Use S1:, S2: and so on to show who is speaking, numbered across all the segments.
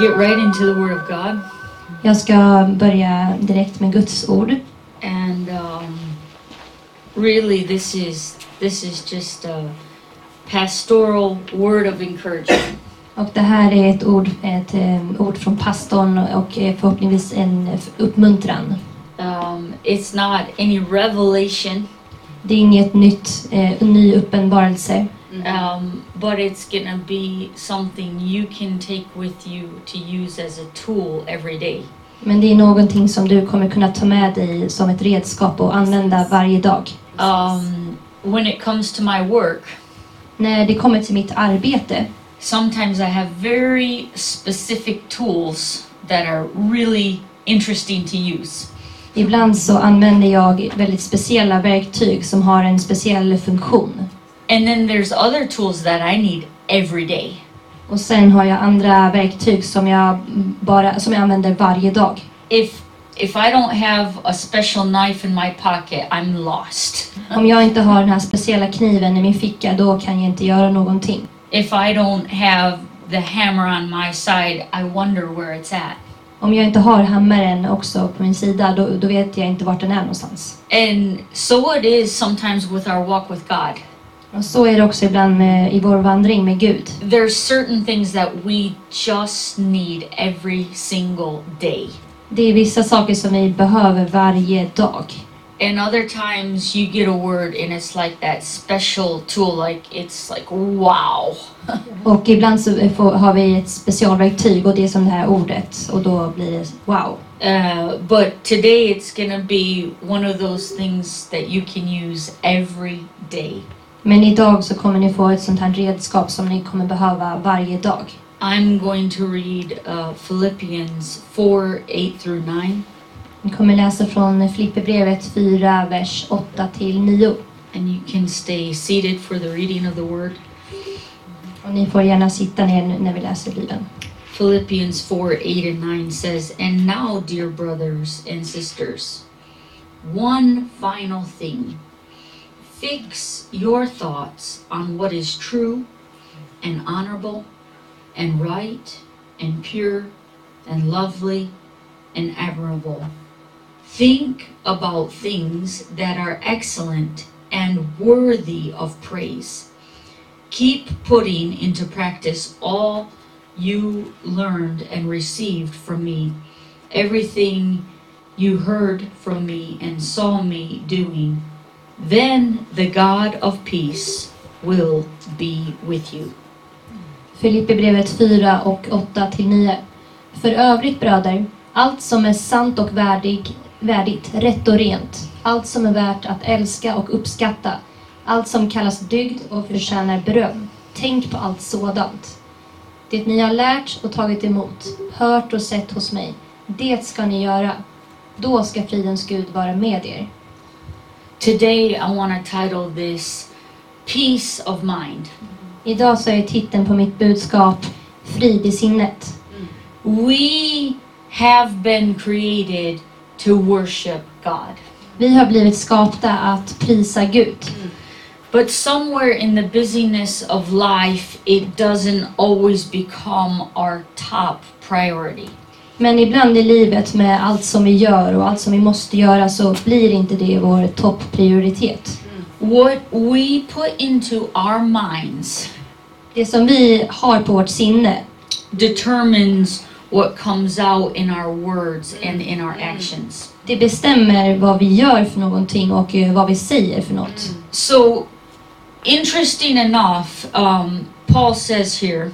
S1: get right into the Word of God. Jag ska börja direkt med Guds ord. And um, really this is, this is just a pastoral word of encouragement. Och det här är ett ord, ett um, ord från pastorn och förhoppningsvis en uppmuntran. Um, it's not any revelation. Det är inget nytt, eh, ny uppenbarelse. Mm -hmm. um, but it's gonna be something you can take with you to use as a tool every day. Men det är någonting som du kommer kunna ta med dig som ett redskap och använda varje dag. Um, when it comes to my work. När det kommer till mitt arbete. Sometimes I have very specific tools that are really interesting to use. Ibland så använder jag väldigt speciella verktyg som har en speciell funktion. And then there's other tools that I need every day. Och sen har jag andra verktyg som jag, bara, som jag använder varje dag. If, if I don't have a special knife in my pocket, I'm lost. Om jag inte har den här speciella kniven i min ficka, då kan jag inte göra någonting. If I don't have the hammer on my side, I wonder where it's at. Om jag inte har hammaren också på min sida, då, då vet jag inte vart den är någonstans. And so it is sometimes with our walk with God. Och så är det också ibland med, i vår vandring med Gud. There are certain things that we just need every single day. Det är vissa saker som vi behöver varje dag. And other times you get a word and it's like that special tool, like it's like wow. och ibland så får, har vi ett specialverktyg och det är som det här ordet och då blir det wow. Uh, but today it's gonna be one of those things that you can use every day. Men idag så kommer ni få ett sånt här redskap som ni kommer behöva varje dag. I'm going to read uh, Philippians 4, 8 9. Ni kommer läsa från Filipperbrevet 4, vers 8 9. And you can stay seated for the reading of the word. Och ni får gärna sitta ner nu när vi läser Bibeln. Philippians 4, 8 9 says, And now, dear brothers and sisters, one final thing. Fix your thoughts on what is true and honorable and right and pure and lovely and admirable. Think about things that are excellent and worthy of praise. Keep putting into practice all you learned and received from me, everything you heard from me and saw me doing Then the God of peace will be with you. Filipperbrevet 4 och 8 till 9. För övrigt bröder, allt som är sant och värdig, värdigt, rätt och rent, allt som är värt att älska och uppskatta, allt som kallas dygd och förtjänar beröm, tänk på allt sådant. Det ni har lärt och tagit emot, hört och sett hos mig, det ska ni göra. Då ska fridens Gud vara med er. Today I want to title this Peace of Mind. Idag så är titeln på mitt budskap Frid i sinnet. Mm. We have been created to worship God. Vi har blivit skapta att prisa Gud. Mm. But somewhere in the busyness of life, it doesn't always become our top priority. Men ibland i livet med allt som vi gör och allt som vi måste göra så blir inte det vår topprioritet. What we put into our minds det som vi har på vårt sinne determines what comes out in our words and in our mm. actions. Det bestämmer vad vi gör för någonting och eh, vad vi säger för något. So interesting enough um, Paul says here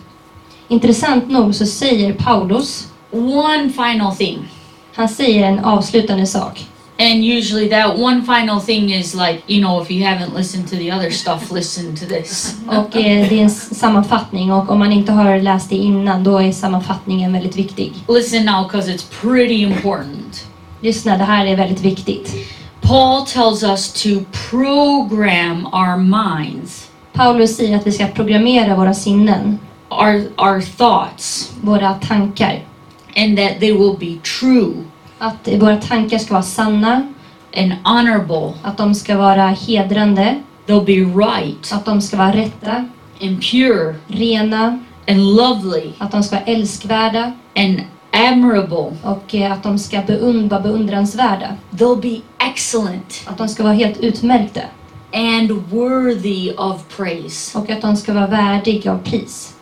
S1: Intressant nog så säger Paulus one final thing. Han säger en avslutande sak. And usually that one final thing is like, you know, if you haven't listened to the other stuff, listen to this. Och eh, det är en sammanfattning och om man inte har läst det innan då är sammanfattningen väldigt viktig. Listen now because it's pretty important. Lyssna, det här är väldigt viktigt. Paul tells us to program our minds. Paulus säger att vi ska programmera våra sinnen. Our, our thoughts. Våra tankar and that they will be true. Att våra tankar ska vara sanna. And honorable. Att de ska vara hedrande. They'll be right. Att de ska vara rätta. And pure. Rena. And lovely. Att de ska vara älskvärda. And admirable. Och eh, att de ska beund vara beundransvärda. They'll be excellent. Att de ska vara helt utmärkta. And worthy of praise. Och att de ska vara värdiga av pris.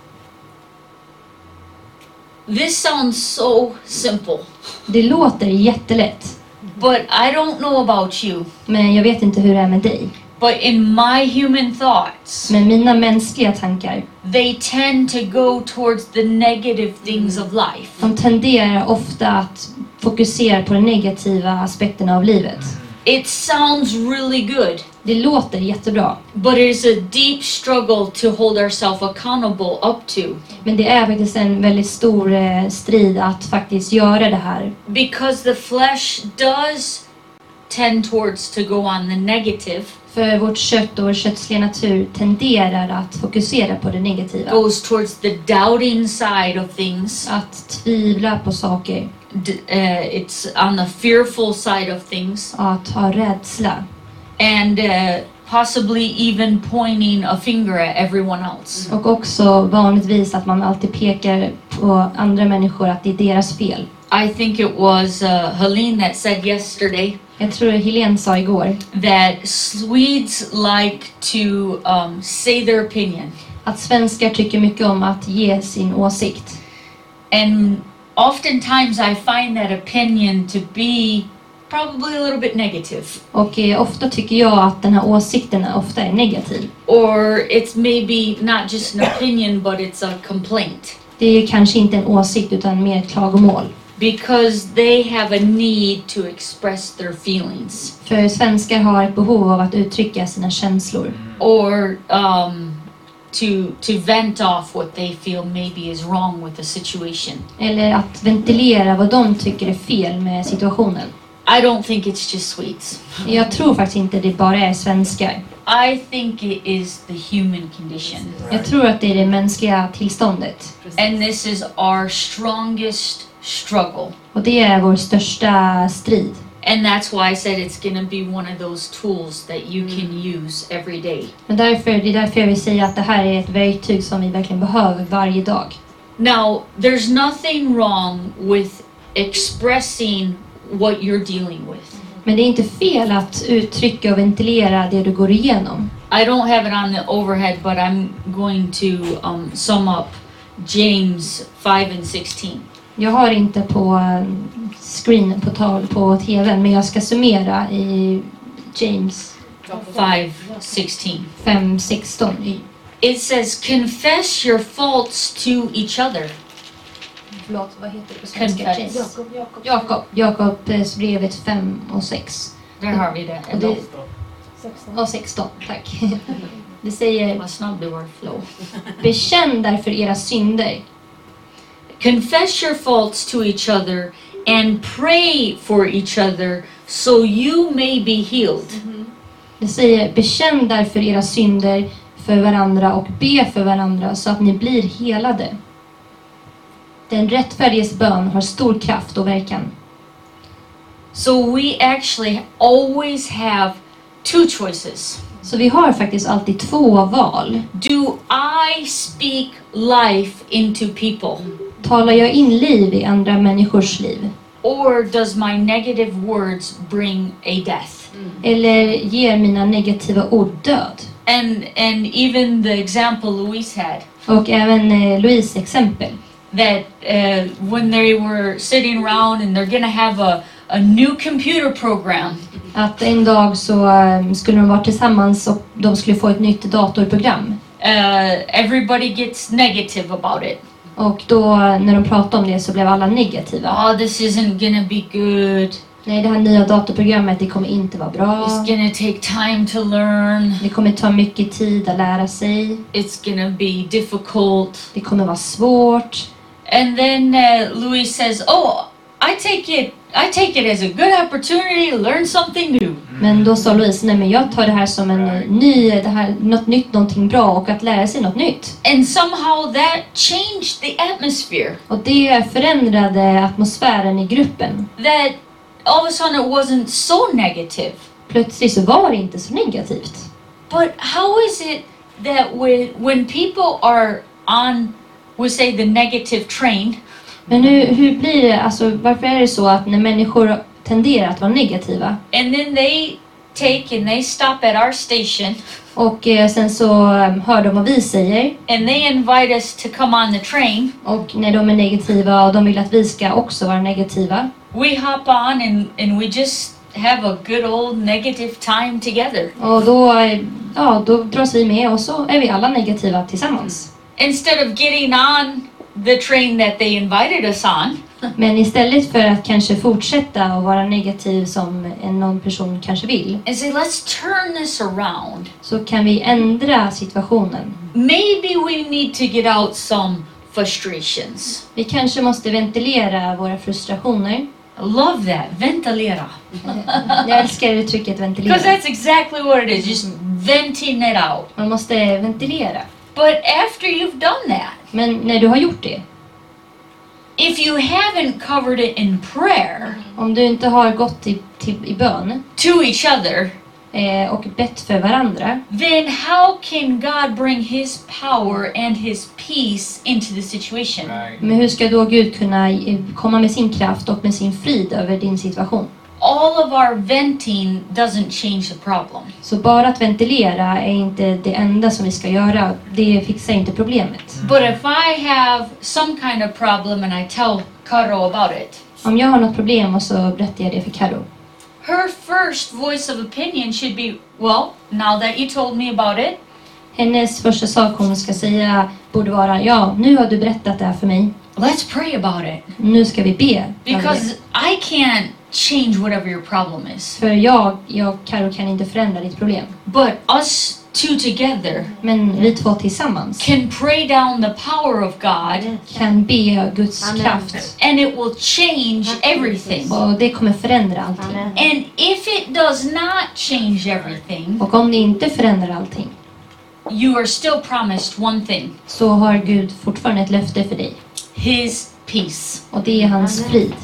S1: This sounds so simple, Det låter jättelätt. but I don't know about you. Men jag vet inte hur det är med dig. But in my human thoughts, Men mina mänskliga tankar, they tend to go towards the negative things of life. de tenderar ofta att fokusera på de negativa aspekterna av livet. It sounds really good. Det låter jättebra. But it is a deep struggle to hold ourselves accountable up to. Men det är faktiskt en väldigt stor eh, strid att faktiskt göra det här. Because the flesh does tend towards to go on the negative. För vårt kött och vår köttsliga natur tenderar att fokusera på det negativa. Goes towards the doubting side of things. Att tvivla på saker uh, it's on the fearful side of things. Att ha rädsla. And uh, possibly even pointing a finger at everyone else. Mm. Och också vanligtvis att man alltid pekar på andra människor att det är deras fel. I think it was uh, Helene that said yesterday. Jag tror Helene sa igår. That Swedes like to um, say their opinion. Att svenskar tycker mycket om att ge sin åsikt. And oftentimes I find that opinion to be probably a little bit negative. Och eh, ofta tycker jag att den här åsikten ofta är negativ. Or it's maybe not just an opinion but it's a complaint. Det är kanske inte en åsikt utan mer ett klagomål. Because they have a need to express their feelings. För svenskar har ett behov av att uttrycka sina känslor. Or um, to, to vent off what they feel maybe is wrong with the situation. Eller att ventilera vad de tycker är fel med situationen. I don't think it's just Swedes. Jag tror faktiskt inte det bara är svenskar. I think it is the human condition. Jag tror att det är det mänskliga tillståndet. And this is our strongest struggle. Och det är vår största strid. And that's why I said it's gonna be one of those tools that you mm. can use every day. Men därför, det är därför jag vill säga att det här är ett verktyg som vi verkligen behöver varje dag. Now, there's nothing wrong with expressing what you're dealing with. Men det är inte fel att uttrycka och ventilera det du går igenom. I don't have it on the overhead, but I'm going to um, sum up James 5 and 16. Jag har inte på eh, screenen på, tal, på tvn men jag ska summera i James 5.16. 5.16. It says confess your faults to each other. Förlåt, vad heter det på svenska? Jakob, Jakob. Jakobs brevet 5 och 6. Där har vi det. Och det 16. Och 16, tack. Det säger... Vad snabb du var. Bekänn därför era synder Confess your faults to each other and pray for each other so you may be healed. Det säger bekänn därför era synder för varandra och be för varandra så att ni blir helade. Den rättfärdiges bön har stor kraft och verkan. So we actually always have two choices. Så vi har faktiskt alltid två val. Do I speak life into people? Talar jag in liv i andra människors liv? Or does my negative words bring a death? Mm. Eller ger mina negativa ord död? And, and even the example Louise had. Och även eh, Louise exempel. That uh, when they were sitting around and they're gonna have a, a new computer program. Att en dag så um, skulle de vara tillsammans och de skulle få ett nytt datorprogram. Uh, everybody gets negative about it. Och då när de pratade om det så blev alla negativa. Oh, this isn't gonna be good. Nej, det här nya datorprogrammet det kommer inte vara bra. It's gonna take time to learn. Det kommer ta mycket tid att lära sig. It's gonna be difficult. Det kommer vara svårt. And then uh, Louis says, oh i take it, I take it as a good opportunity to learn something new. Mm. Men då sa Louise, nej men jag tar det här som en eh, ny, eh, det här, något nytt, någonting bra och att lära sig något nytt. And somehow that changed the atmosphere. Och det förändrade atmosfären i gruppen. That all of a sudden it wasn't so negative. Plötsligt så var det inte så negativt. But how is it that when, when people are on, we we'll say the negative train. Men hur, hur blir det, alltså, varför är det så att när människor tenderar att vara negativa And then they take and they stop at our station och eh, sen så eh, hör de vad vi säger and they invite us to come on the train. och när de är negativa och de vill att vi ska också vara negativa We hop on and, and we just have a good old negative time together och då, ja, då dras vi med och så är vi alla negativa tillsammans. instead of getting on the train that they invited us on. Men istället för att kanske fortsätta och vara negativ som en någon person kanske vill. And say let's turn this around. Så kan vi ändra situationen. Maybe we need to get out some frustrations. Vi kanske måste ventilera våra frustrationer. I love that. Ventilera. Jag älskar uttrycket ventilera. Because that's exactly what it is. Just venting it out. Man måste ventilera. But after you've done that, Men när du har gjort det, if you haven't covered it in prayer om du inte har gått till, till, i bön to each other, eh, och bett för varandra, then how can God bring His power and His peace into the situation? men hur ska då Gud kunna eh, komma med sin kraft och med sin frid över din situation? all of our venting doesn't change the problem. Så bara att ventilera är inte det enda som vi ska göra. Det fixar inte problemet. Mm. But if I have some kind of problem and I tell Karo about it. Om jag har något problem och så berättar jag det för Karo. Her first voice of opinion should be, well, now that you told me about it. Hennes första sak hon ska säga borde vara, ja, nu har du berättat det här för mig. Let's pray about it. Nu ska vi be. Because I can't change whatever your problem is. För jag, jag Karo, kan inte förändra ditt problem. But us two together Men vi två tillsammans can pray down the power of God kan be Guds Amen. kraft and it will change everything. och det kommer förändra allting. Amen. And if it does not change everything, Och om det inte förändrar allting you are still promised one thing så har Gud fortfarande ett löfte för dig. His peace. Och det är hans frid.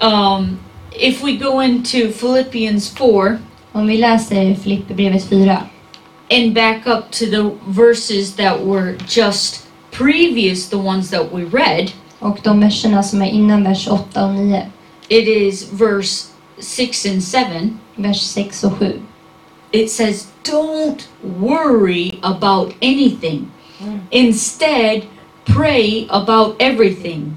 S1: Um, if we go into Philippians 4 Om vi läser Filipperbrevet 4 and back up to the verses that were just previous, the ones that we read. Och de verserna som är innan vers 8 och 9. It is verse 6 and 7. Vers 6 och 7. It says, don't worry about anything. Mm. Instead, pray about everything.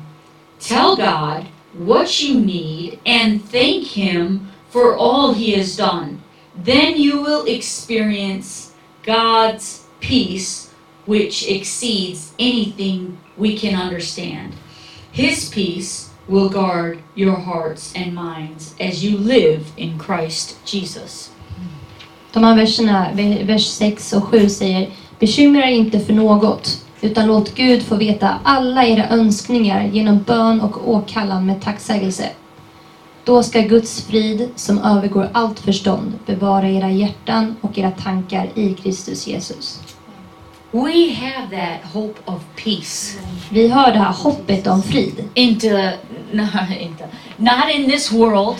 S1: Tell God what you need and thank Him for all He has done. Then you will experience God's peace, which exceeds anything we can understand. His peace will guard your hearts and minds as you live in Christ Jesus. De här verserna, vers 6 och 7 säger Bekymra er inte för något. utan låt Gud få veta alla era önskningar genom bön och åkallan med tacksägelse. Då ska Guds frid, som övergår allt förstånd, bevara era hjärtan och era tankar i Kristus Jesus. We have that hope of peace. Vi har det här hoppet om frid. Inte, no, inte. Not in this world.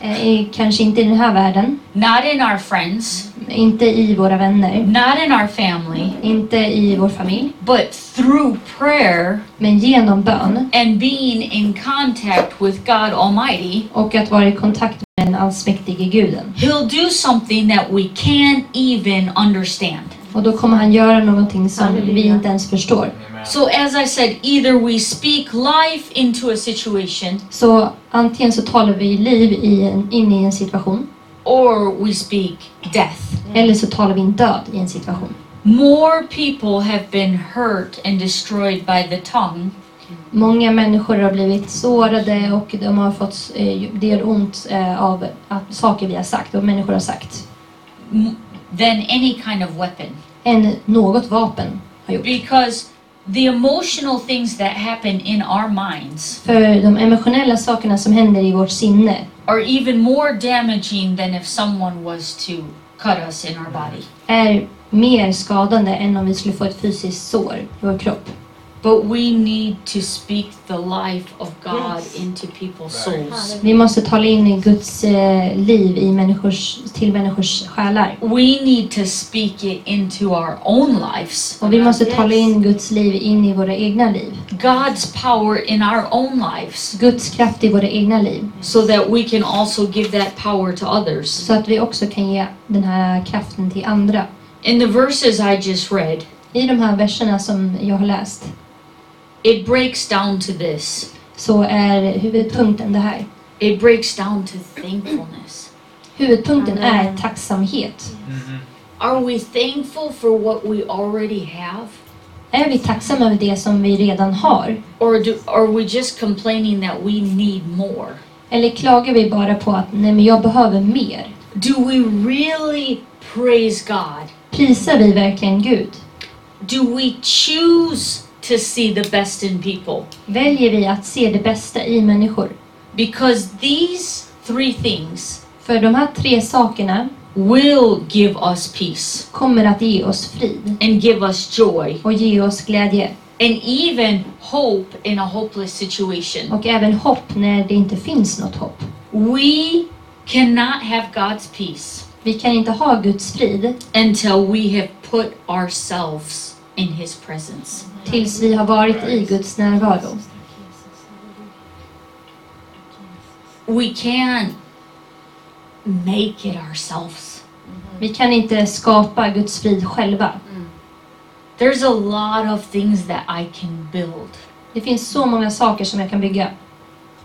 S1: Eh, kanske inte i den här världen. Not in our friends. Inte i våra vänner. Not in our family. Inte i vår familj. But through prayer. Men genom bön. And being in contact with God Almighty. Och att vara i kontakt med den allsmäktige Guden. He'll do something that we can't even understand. Och då kommer han göra någonting som vi inte ens förstår. So as I said, either we speak life into a situation. Så antingen så talar vi liv i en, in i en situation. Or we speak death. Eller så talar vi en död i en situation. More people have been hurt and destroyed by the tongue. Många människor har blivit sårade och de har fått, eh, det gör ont eh, av saker vi har sagt och människor har sagt than any kind of weapon. än något vapen har gjort. Because the emotional things that happen in our minds För de emotionella sakerna som händer i vårt sinne are even more damaging than if someone was to cut us in our body. är mer skadande än om vi skulle få ett fysiskt sår i vår kropp. But we need to speak the life of God Yes. into people's Right. souls. Vi måste tala in Guds eh, liv i människors, till människors själar. We need to speak it into our own lives. Och vi måste Yes. tala in Guds liv in i våra egna liv. God's power in our own lives Guds kraft i våra egna liv. so that we can also give that power to others. Så att vi också kan ge den här kraften till andra. In the verses I just read, I de här verserna som jag har läst It breaks down to this. Så är huvudpunkten det här. It breaks down to thankfulness. Huvudpunkten är tacksamhet. Mm -hmm. Are we thankful for what we already have? Är vi tacksamma över det som vi redan har? Or do, are we just complaining that we need more? Eller klagar vi bara på att nej men jag behöver mer? Do we really praise God? Prisar vi verkligen Gud? Do we choose to see the best in people. Väljer vi att se det bästa i människor? Because these three things För de här tre sakerna will give us peace kommer att ge oss frid and give us joy och ge oss glädje and even hope in a hopeless situation. och även hopp när det inte finns något hopp. We cannot have God's peace Vi kan inte ha Guds frid until we have put ourselves in his presence. Tills vi har varit i Guds närvaro. We can't make it ourselves. Vi kan inte skapa Guds frid själva. There's a lot of things that I can build. Det finns så många saker som jag kan bygga.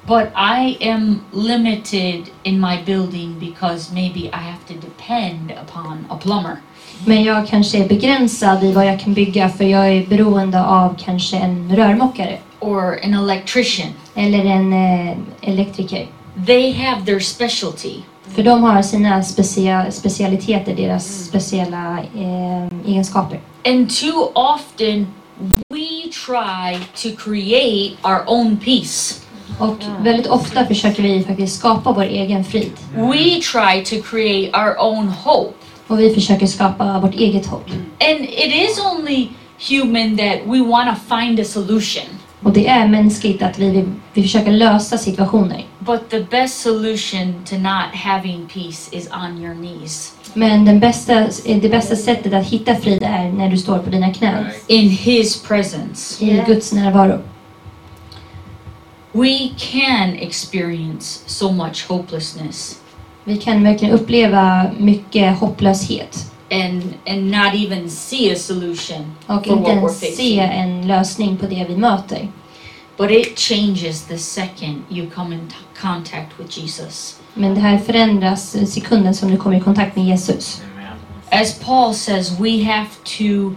S1: But I am limited in my building because maybe I have to depend upon a plumber. Men jag kanske är begränsad i vad jag kan bygga för jag är beroende av kanske en rörmokare. Or an electrician. Eller en eh, elektriker. They have their specialty. För de har sina specia specialiteter, deras mm. speciella eh, egenskaper. And too often we try to create our own peace. Och väldigt ofta försöker vi faktiskt skapa vår egen frid. We try to create our own hope. Och vi försöker skapa vårt eget hopp. And it is only human that we want to find a solution. Och det är mänskligt att vi, vill vi försöker lösa situationer. But the best solution to not having peace is on your knees. Men den bästa, det bästa sättet att hitta frid är när du står på dina knän. In his presence. I yeah. Guds närvaro. We can experience so much hopelessness. Vi kan verkligen uppleva mycket hopplöshet. And, and not even see a solution Och inte ens se en lösning på det vi möter. But it changes the second you come in t- contact with Jesus. Men det här förändras sekunden som du kommer i kontakt med Jesus. As Paul says, we have to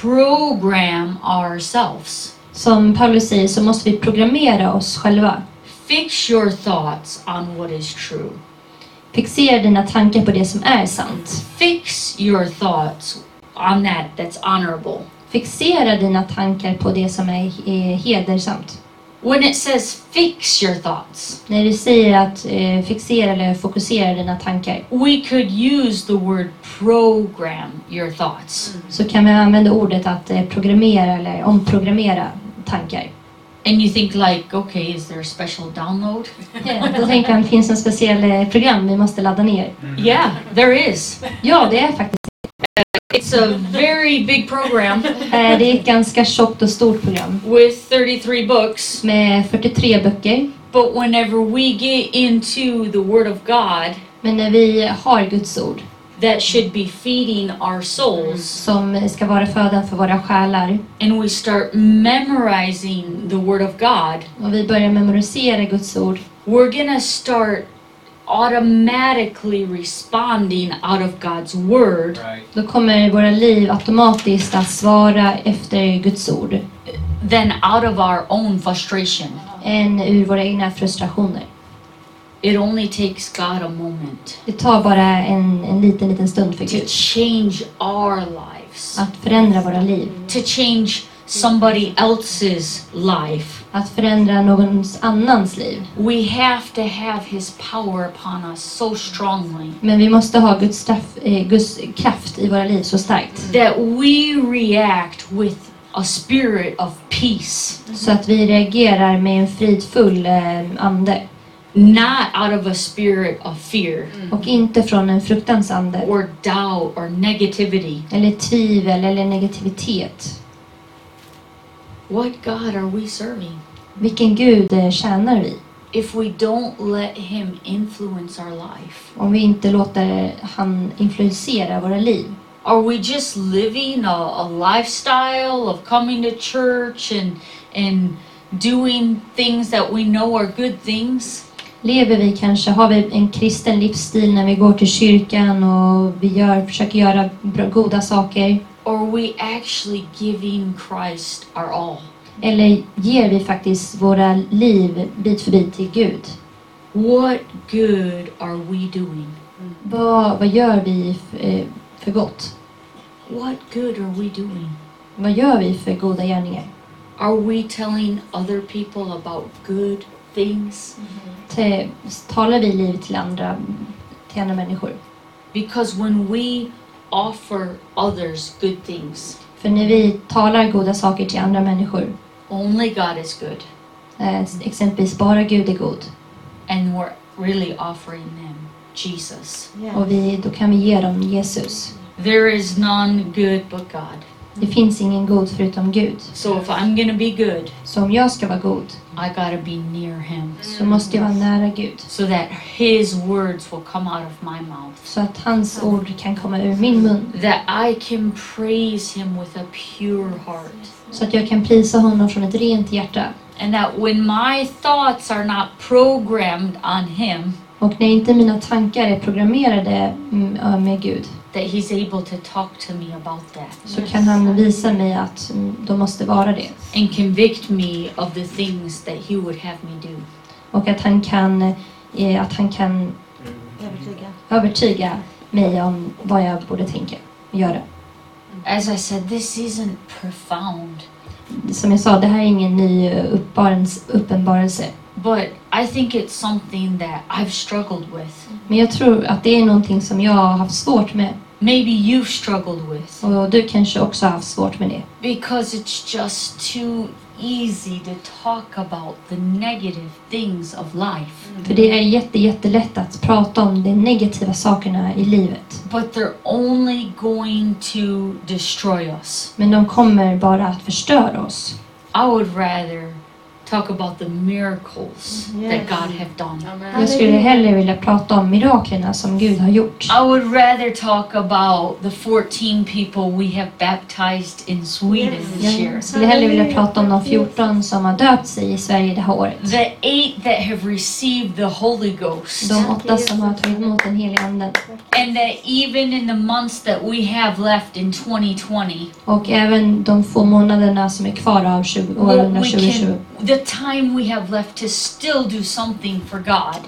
S1: program ourselves. Som Paulus säger så måste vi programmera oss själva. Fix your thoughts on what is true. Fixera dina tankar på det som är sant. Fix your thoughts on that that's honorable. Fixera dina tankar på det som är, hedersamt. When it says fix your thoughts. När det säger att eh, fixera eller fokusera dina tankar. We could use the word program your thoughts. Så kan vi använda ordet att eh, programmera eller omprogrammera tankar. And you think like, okay, is there a special download? Ja, då tänker han, finns det en speciell eh, program vi måste ladda ner? Mm. Yeah, there is. Ja, det är faktiskt uh, It's a very big program eh, Det är ett ganska tjockt och stort program with 33 books. med 43 böcker. But whenever we get into the Word of God, Men när vi har Guds ord that should be feeding our souls som ska vara födan för våra själar. and we start memorizing the Word of God, Om vi börjar memorisera Guds ord we're going to start automatically responding out of God's Word Right. då kommer våra liv automatiskt att svara efter Guds ord than out of our own frustration. än ur våra egna frustrationer. It only takes God a moment. Det tar bara en, en liten, liten stund för Gud. To change our lives. Att förändra våra liv. To change somebody else's life. Att förändra någons annans liv. We have to have his power upon us so strongly. Men vi måste ha Guds, straff, eh, Guds kraft i våra liv så starkt. That we react with a spirit of peace. Så att vi reagerar med en fridfull eh, ande not out of a spirit of fear och inte från en fruktansande or doubt or negativity. eller tvivel eller negativitet. What God are we serving? Vilken Gud eh, tjänar vi? If we don't let him influence our life. Om vi inte låter han influensera våra liv. Are we just living a, a lifestyle of coming to church and and doing things that we know are good things? lever vi kanske, har vi en kristen livsstil när vi går till kyrkan och vi gör, försöker göra goda saker? Or we actually giving Christ our all? Eller ger vi faktiskt våra liv bit för bit till Gud? What good are we doing? Vad, vad gör vi för, eh, för gott? What good are we doing? Vad gör vi för goda gärningar? Are we telling other people about good things. Mm. Talar vi liv till andra, till andra människor? Because when we offer others good things. För när vi talar goda saker till andra människor. Only God is good. Eh, exempelvis bara Gud är god. And we're really offering them Jesus. Yeah. Och vi, då kan vi ge dem Jesus. There is none good but God. Det finns ingen god förutom Gud. So if I'm gonna be good, så om jag ska vara god I gotta be near him. så måste jag vara nära Gud. So that his words will come out of my mouth. Så att hans ord kan komma ur min mun. That I can praise him with a pure heart. Så att jag kan prisa honom från ett rent hjärta. And that when my thoughts are not programmed on him. Och när inte mina tankar är programmerade mm, med Gud that he's able to talk to me about that. Så yes. kan han visa mig att de måste vara det. And convict me of the things that he would have me do. Och att han kan, eh, att han kan övertyga. övertyga mig om vad jag borde tänka och göra. As I said, this isn't profound. Som jag sa, det här är ingen ny uppenbarelse. But I think it's something that I've struggled with. Men jag tror att det är någonting som jag har haft svårt med. Maybe you've struggled with. Och du kanske också har haft svårt med det. Because it's just too easy to talk about the negative things of life. För det är jätte, jättelätt att prata om de negativa sakerna i livet. But they're only going to destroy us. Men de kommer bara att förstöra oss. I would rather talk about the miracles yes. that God have done. Amen. Jag skulle hellre vilja prata om miraklerna som Gud har gjort. I would rather talk about the 14 people we have baptized in Sweden yes. this year. Jag skulle hellre vilja prata om de 14 som har döpt sig i Sverige det här året. The 8 that have received the Holy Ghost. De åtta som har tagit emot den helige anden. And that even in the months that we have left in 2020. Och även de få månaderna som är kvar av 20, 2020. time we have left to still do something for God.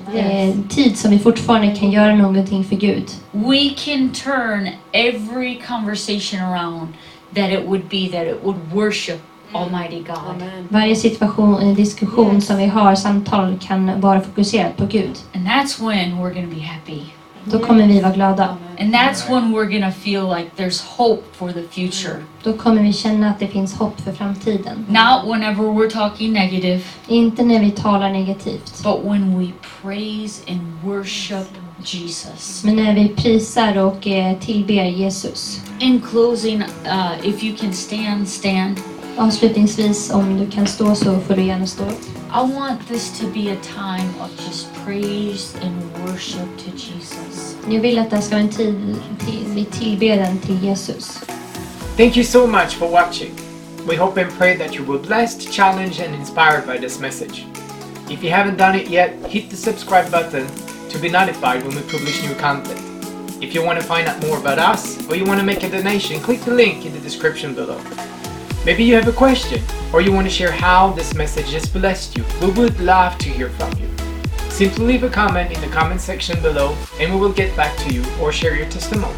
S1: tid som vi fortfarande kan göra någonting för Gud. We can turn every conversation around that it would be that it would worship Almighty God. Amen. Varje situation, diskussion som vi har, samtal kan bara fokuserat på Gud. And that's when we're going to be happy. Då kommer vi vara glada. And that's when we're gonna feel like there's hope for the future. Då kommer vi känna att det finns hopp för framtiden. Not whenever we're talking negative, Inte när vi talar negativt, but when we praise and worship Jesus. men när vi prisar och eh, tillber Jesus. In closing, uh, if you can stand, stand. Avslutningsvis, om du kan stå så får du gärna stå I want this to be a time of just praise and worship to Jesus. Jag vill att det ska vara en tid till- tillbedjan till Jesus. Thank you so much for watching. We hope and pray that you were blessed, challenged, and inspired by this message. If you haven't done it yet, hit the subscribe button to be notified when we publish new content. If you want to find out more about us or you want to make a donation, click the link in the description below. Maybe you have a question or you want to share how this message has blessed you. We would love to hear from you. Simply leave a comment in the comment section below and we will get back to you or share your testimony.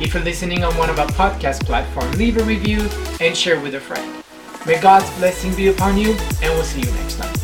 S1: If you're listening on one of our podcast platforms, leave a review and share with a friend. May God's blessing be upon you and we'll see you next time.